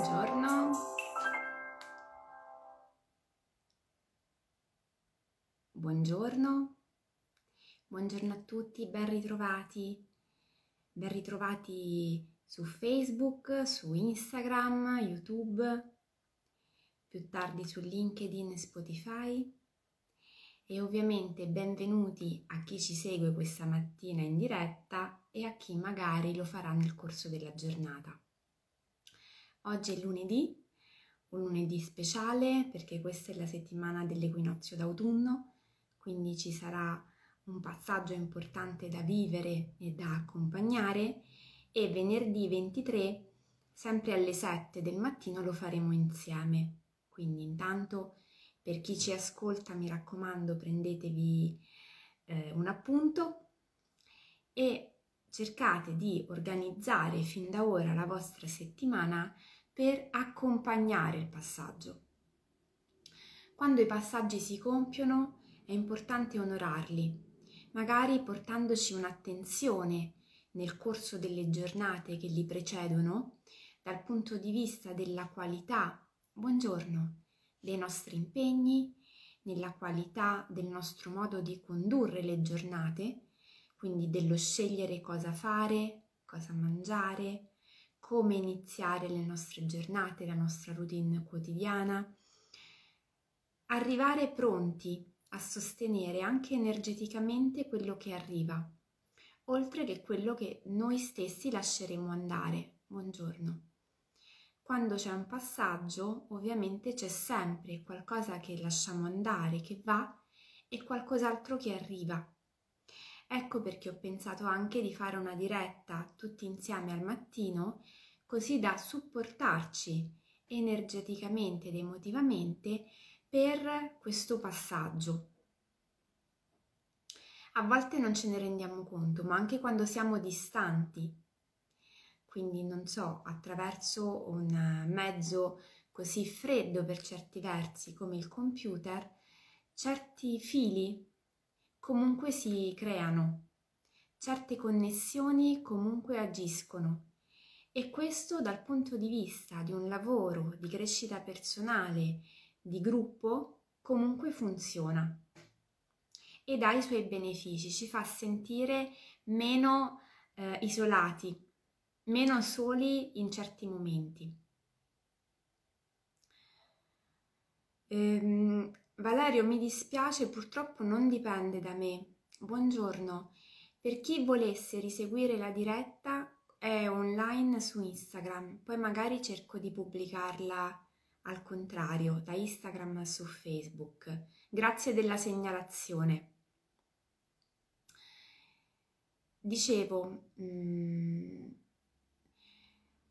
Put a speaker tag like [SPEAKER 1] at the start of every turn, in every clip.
[SPEAKER 1] Buongiorno. Buongiorno. Buongiorno a tutti, ben ritrovati. Ben ritrovati su Facebook, su Instagram, YouTube, più tardi su LinkedIn e Spotify. E ovviamente benvenuti a chi ci segue questa mattina in diretta e a chi magari lo farà nel corso della giornata. Oggi è lunedì, un lunedì speciale perché questa è la settimana dell'equinozio d'autunno, quindi ci sarà un passaggio importante da vivere e da accompagnare e venerdì 23 sempre alle 7 del mattino lo faremo insieme. Quindi intanto per chi ci ascolta mi raccomando prendetevi eh, un appunto e cercate di organizzare fin da ora la vostra settimana per accompagnare il passaggio. Quando i passaggi si compiono è importante onorarli, magari portandoci un'attenzione nel corso delle giornate che li precedono dal punto di vista della qualità, buongiorno, dei nostri impegni, nella qualità del nostro modo di condurre le giornate, quindi dello scegliere cosa fare, cosa mangiare, come iniziare le nostre giornate, la nostra routine quotidiana, arrivare pronti a sostenere anche energeticamente quello che arriva, oltre che quello che noi stessi lasceremo andare. Buongiorno. Quando c'è un passaggio, ovviamente c'è sempre qualcosa che lasciamo andare, che va, e qualcos'altro che arriva. Ecco perché ho pensato anche di fare una diretta tutti insieme al mattino, così da supportarci energeticamente ed emotivamente per questo passaggio. A volte non ce ne rendiamo conto, ma anche quando siamo distanti, quindi non so, attraverso un mezzo così freddo per certi versi come il computer, certi fili comunque si creano, certe connessioni comunque agiscono. E questo dal punto di vista di un lavoro di crescita personale di gruppo comunque funziona. Ed ha i suoi benefici, ci fa sentire meno eh, isolati, meno soli in certi momenti. Ehm, Valerio, mi dispiace, purtroppo non dipende da me. Buongiorno. Per chi volesse riseguire la diretta è online su Instagram, poi magari cerco di pubblicarla al contrario, da Instagram su Facebook. Grazie della segnalazione. Dicevo, mh, mm,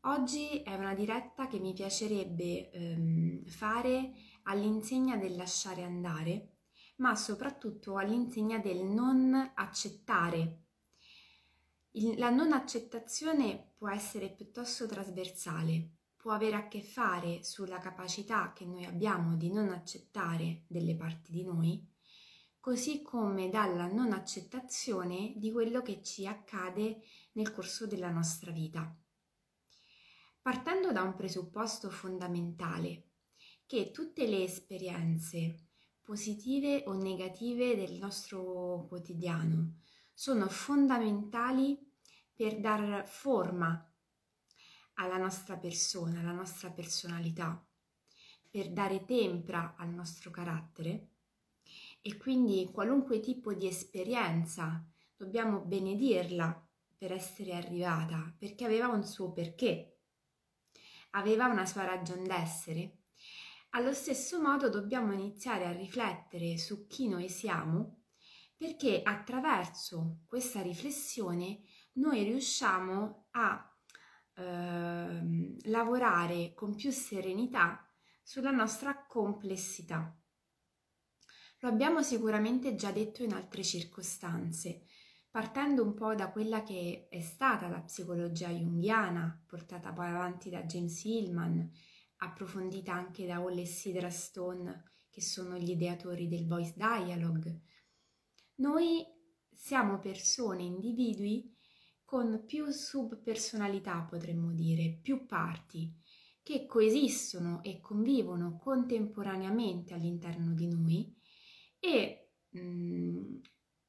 [SPEAKER 1] oggi è una diretta che mi piacerebbe ehm, fare all'insegna del lasciare andare, ma soprattutto all'insegna del non accettare. Il, la non accettazione può essere piuttosto trasversale, può avere a che fare sulla capacità che noi abbiamo di non accettare delle parti di noi, così come dalla non accettazione di quello che ci accade nel corso della nostra vita. Partendo da un presupposto fondamentale, che tutte le esperienze positive o negative del nostro quotidiano sono fondamentali per dar forma alla nostra persona, alla nostra personalità, per dare tempra al nostro carattere e quindi qualunque tipo di esperienza dobbiamo benedirla per essere arrivata, perché aveva un suo perché, aveva una sua ragion d'essere. Allo stesso modo dobbiamo iniziare a riflettere su chi noi siamo, perché attraverso questa riflessione noi riusciamo a eh, lavorare con più serenità sulla nostra complessità. Lo abbiamo sicuramente già detto in altre circostanze, partendo un po' da quella che è stata la psicologia junghiana, portata poi avanti da James Hillman, approfondita anche da Hall e Sidra Stone, che sono gli ideatori del voice dialogue. Noi siamo persone, individui con più subpersonalità, potremmo dire, più parti, che coesistono e convivono contemporaneamente all'interno di noi e mh, mm,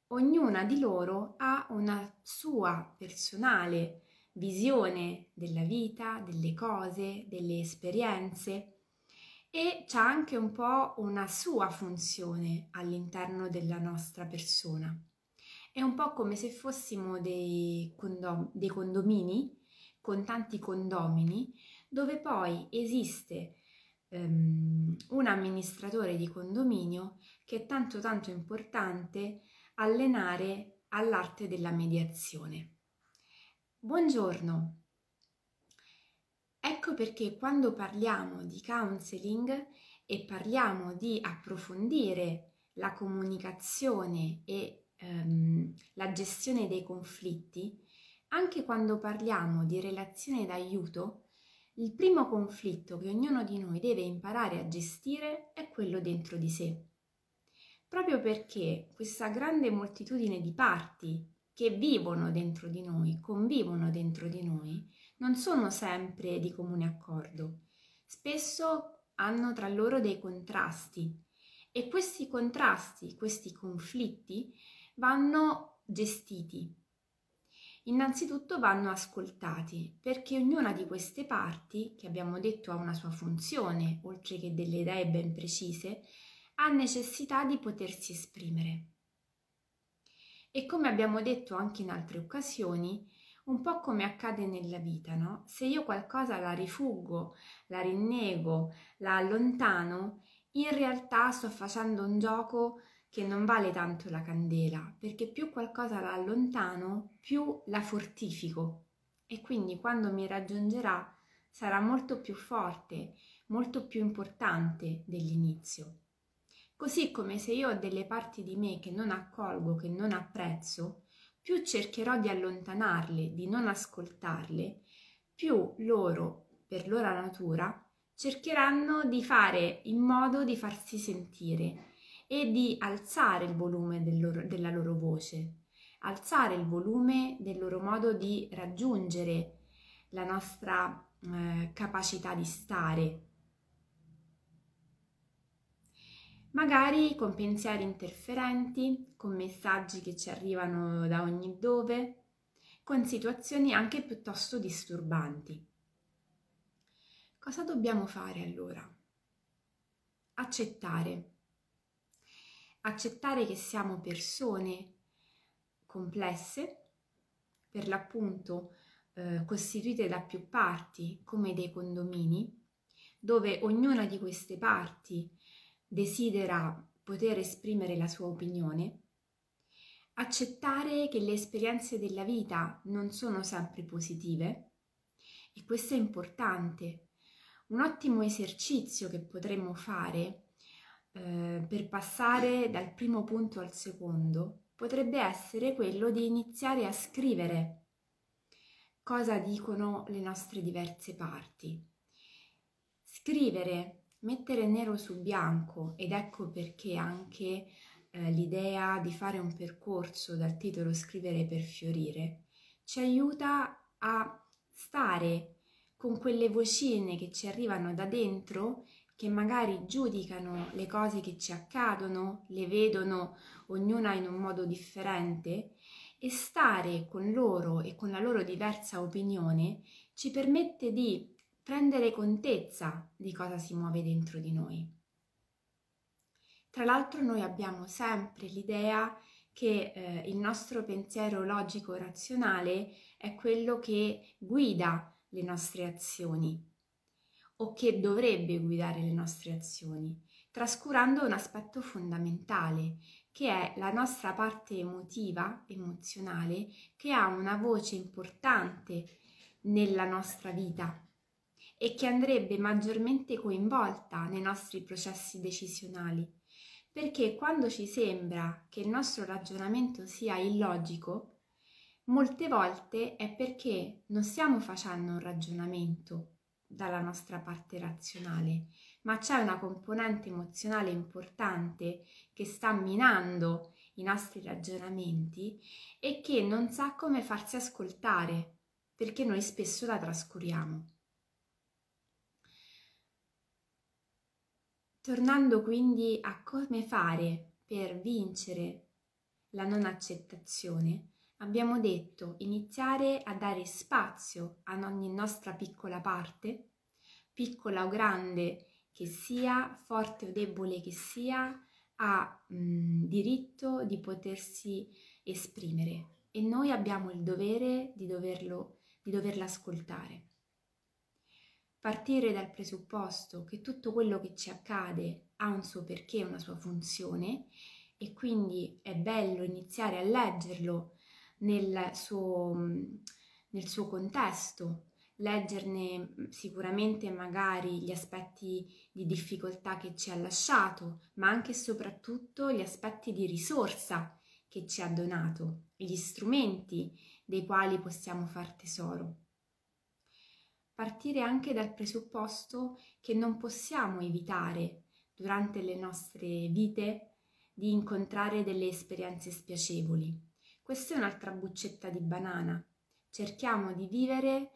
[SPEAKER 1] ognuna di loro ha una sua personale visione della vita, delle cose, delle esperienze e c'è anche un po' una sua funzione all'interno della nostra persona. È un po' come se fossimo dei, condom- dei condomini con tanti condomini dove poi esiste um, un amministratore di condominio che è tanto tanto importante allenare all'arte della mediazione. Buongiorno. Ecco perché quando parliamo di counseling e parliamo di approfondire la comunicazione e ehm, la gestione dei conflitti, anche quando parliamo di relazione d'aiuto, il primo conflitto che ognuno di noi deve imparare a gestire è quello dentro di sé. Proprio perché questa grande moltitudine di parti che vivono dentro di noi, convivono dentro di noi, non sono sempre di comune accordo. Spesso hanno tra loro dei contrasti e questi contrasti, questi conflitti vanno gestiti. Innanzitutto vanno ascoltati perché ognuna di queste parti, che abbiamo detto ha una sua funzione, oltre che delle idee ben precise, ha necessità di potersi esprimere. E come abbiamo detto anche in altre occasioni, un po' come accade nella vita, no? Se io qualcosa la rifuggo, la rinnego, la allontano, in realtà sto facendo un gioco che non vale tanto la candela, perché più qualcosa la allontano, più la fortifico e quindi quando mi raggiungerà sarà molto più forte, molto più importante dell'inizio. Così come se io ho delle parti di me che non accolgo, che non apprezzo, più cercherò di allontanarle, di non ascoltarle, più loro, per loro natura, cercheranno di fare in modo di farsi sentire e di alzare il volume del loro, della loro voce, alzare il volume del loro modo di raggiungere la nostra eh, capacità di stare. Magari con pensieri interferenti, con messaggi che ci arrivano da ogni dove, con situazioni anche piuttosto disturbanti. Cosa dobbiamo fare allora? Accettare. Accettare che siamo persone complesse, per l'appunto eh, costituite da più parti come dei condomini, dove ognuna di queste parti desidera poter esprimere la sua opinione, accettare che le esperienze della vita non sono sempre positive, e questo è importante un ottimo esercizio che potremmo fare eh, per passare dal primo punto al secondo potrebbe essere quello di iniziare a scrivere cosa dicono le nostre diverse parti. Scrivere, mettere nero su bianco ed ecco perché anche eh, l'idea di fare un percorso dal titolo Scrivere per fiorire ci aiuta a stare con quelle vocine che ci arrivano da dentro, che magari giudicano le cose che ci accadono, le vedono ognuna in un modo differente, e stare con loro e con la loro diversa opinione ci permette di prendere contezza di cosa si muove dentro di noi. Tra l'altro noi abbiamo sempre l'idea che eh, il nostro pensiero logico-razionale è quello che guida le nostre azioni o che dovrebbe guidare le nostre azioni, trascurando un aspetto fondamentale, che è la nostra parte emotiva, emozionale, che ha una voce importante nella nostra vita e che andrebbe maggiormente coinvolta nei nostri processi decisionali. Perché quando ci sembra che il nostro ragionamento sia illogico, molte volte è perché non stiamo facendo un ragionamento dalla nostra parte razionale, ma c'è una componente emozionale importante che sta minando i nostri ragionamenti e che non sa come farsi ascoltare, perché noi spesso la trascuriamo. Tornando quindi a come fare per vincere la non accettazione, abbiamo detto iniziare a dare spazio ad ogni nostra piccola parte, piccola o grande che sia, forte o debole che sia, ha mh, diritto di potersi esprimere e noi abbiamo il dovere di, doverlo, di doverla ascoltare. Partire dal presupposto che tutto quello che ci accade ha un suo perché, una sua funzione e quindi è bello iniziare a leggerlo nel suo, nel suo contesto, leggerne sicuramente magari gli aspetti di difficoltà che ci ha lasciato, ma anche e soprattutto gli aspetti di risorsa che ci ha donato, gli strumenti dei quali possiamo far tesoro. Partire anche dal presupposto che non possiamo evitare durante le nostre vite di incontrare delle esperienze spiacevoli. Questa è un'altra buccetta di banana. Cerchiamo di vivere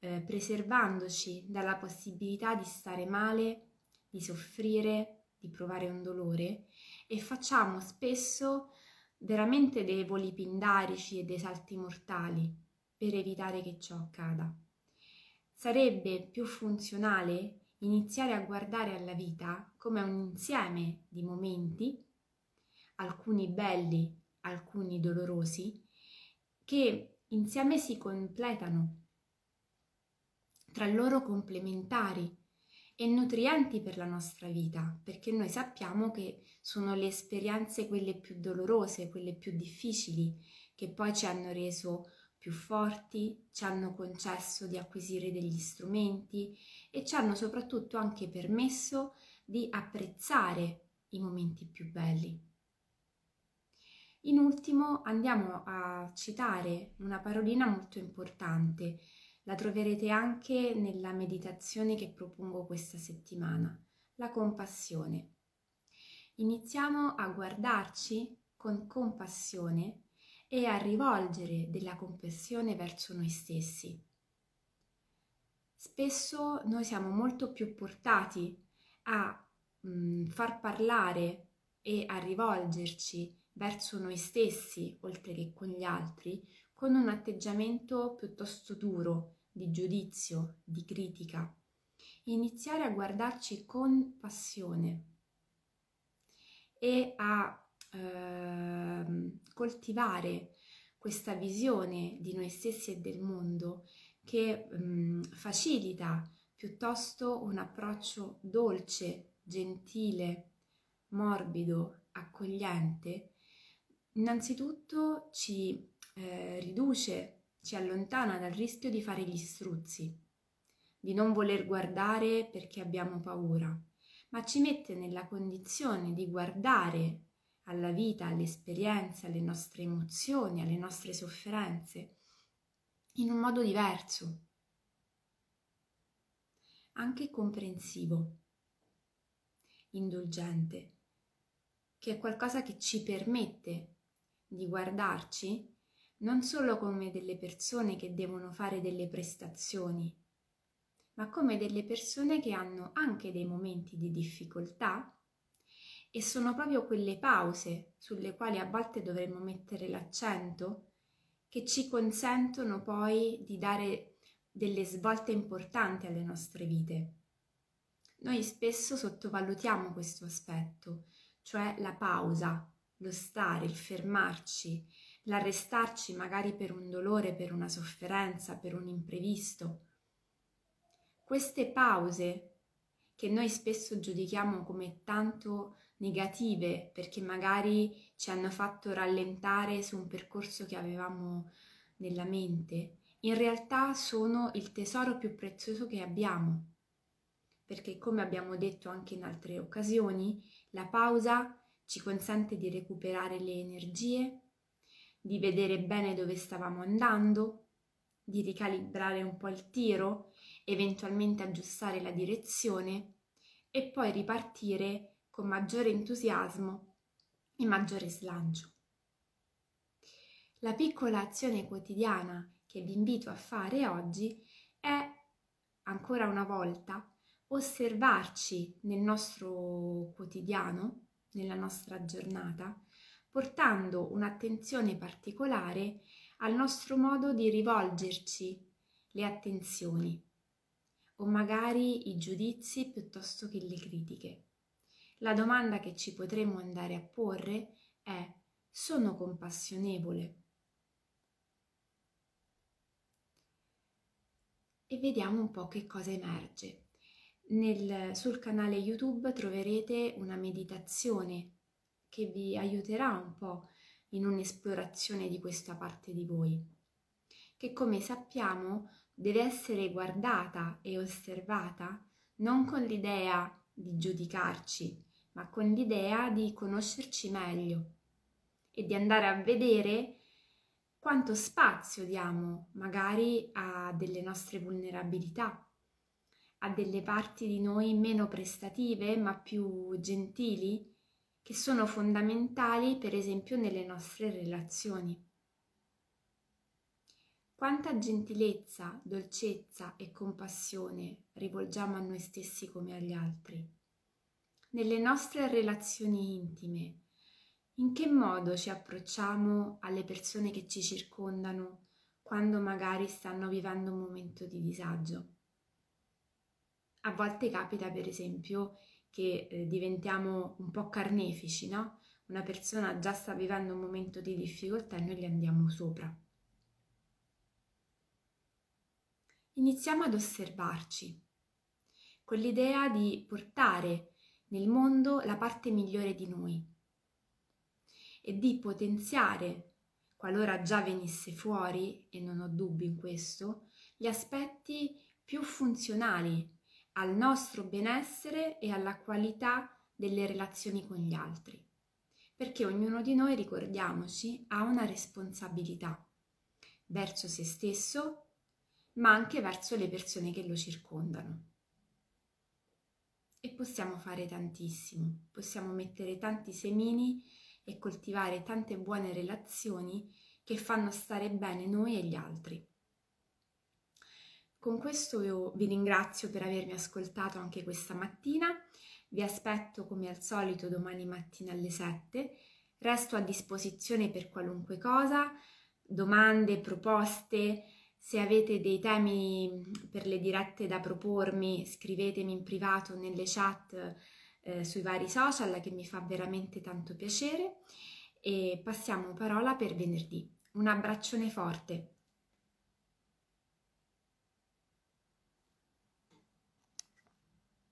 [SPEAKER 1] eh, preservandoci dalla possibilità di stare male, di soffrire, di provare un dolore e facciamo spesso veramente dei voli pindarici e dei salti mortali per evitare che ciò accada. Sarebbe più funzionale iniziare a guardare alla vita come un insieme di momenti alcuni belli, alcuni dolorosi, che insieme si completano, tra loro complementari e nutrienti per la nostra vita, perché noi sappiamo che sono le esperienze quelle più dolorose, quelle più difficili, che poi ci hanno reso più forti, ci hanno concesso di acquisire degli strumenti e ci hanno soprattutto anche permesso di apprezzare i momenti più belli. In ultimo andiamo a citare una parolina molto importante, la troverete anche nella meditazione che propongo questa settimana, la compassione. Iniziamo a guardarci con compassione e a rivolgere della compassione verso noi stessi. Spesso noi siamo molto più portati a mh, mm, far parlare e a rivolgerci verso noi stessi, oltre che con gli altri, con un atteggiamento piuttosto duro, di giudizio, di critica. Iniziare a guardarci con passione e a eh, coltivare questa visione di noi stessi e del mondo che mh, facilita piuttosto un approccio dolce, gentile, morbido, accogliente innanzitutto ci eh, riduce, ci allontana dal rischio di fare gli struzzi, di non voler guardare perché abbiamo paura, ma ci mette nella condizione di guardare alla vita, all'esperienza, alle nostre emozioni, alle nostre sofferenze in un modo diverso, anche comprensivo, indulgente, che è qualcosa che ci permette di guardarci non solo come delle persone che devono fare delle prestazioni, ma come delle persone che hanno anche dei momenti di difficoltà e sono proprio quelle pause sulle quali a volte dovremmo mettere l'accento che ci consentono poi di dare delle svolte importanti alle nostre vite. Noi spesso sottovalutiamo questo aspetto, cioè la pausa, lo stare, il fermarci, l'arrestarci magari per un dolore, per una sofferenza, per un imprevisto. Queste pause che noi spesso giudichiamo come tanto negative perché magari ci hanno fatto rallentare su un percorso che avevamo nella mente, in realtà sono il tesoro più prezioso che abbiamo. Perché come abbiamo detto anche in altre occasioni, la pausa ci consente di recuperare le energie, di vedere bene dove stavamo andando, di ricalibrare un po' il tiro, eventualmente aggiustare la direzione e poi ripartire con maggiore entusiasmo e maggiore slancio. La piccola azione quotidiana che vi invito a fare oggi è, ancora una volta, osservarci nel nostro quotidiano, nella nostra giornata, portando un'attenzione particolare al nostro modo di rivolgerci le attenzioni o magari i giudizi piuttosto che le critiche. La domanda che ci potremmo andare a porre è sono compassionevole? E vediamo un po' che cosa emerge. Nel, sul canale YouTube troverete una meditazione che vi aiuterà un po' in un'esplorazione di questa parte di voi, che come sappiamo deve essere guardata e osservata non con l'idea di giudicarci, ma con l'idea di conoscerci meglio e di andare a vedere quanto spazio diamo magari a delle nostre vulnerabilità, a delle parti di noi meno prestative ma più gentili, che sono fondamentali per esempio nelle nostre relazioni. Quanta gentilezza, dolcezza e compassione rivolgiamo a noi stessi come agli altri. Nelle nostre relazioni intime, in che modo ci approcciamo alle persone che ci circondano quando magari stanno vivendo un momento di disagio? A volte capita, per esempio, che eh, diventiamo un po' carnefici, no? Una persona già sta vivendo un momento di difficoltà e noi gli andiamo sopra. Iniziamo ad osservarci, con l'idea di portare nel mondo la parte migliore di noi e di potenziare, qualora già venisse fuori, e non ho dubbi in questo, gli aspetti più funzionali al nostro benessere e alla qualità delle relazioni con gli altri. Perché ognuno di noi, ricordiamoci, ha una responsabilità verso se stesso, ma anche verso le persone che lo circondano. E possiamo fare tantissimo, possiamo mettere tanti semini e coltivare tante buone relazioni che fanno stare bene noi e gli altri. Con questo io vi ringrazio per avermi ascoltato anche questa mattina, vi aspetto come al solito domani mattina alle 7, resto a disposizione per qualunque cosa, domande, proposte, se avete dei temi per le dirette da propormi scrivetemi in privato nelle chat eh, sui vari social che mi fa veramente tanto piacere e passiamo parola per venerdì. Un abbraccione forte,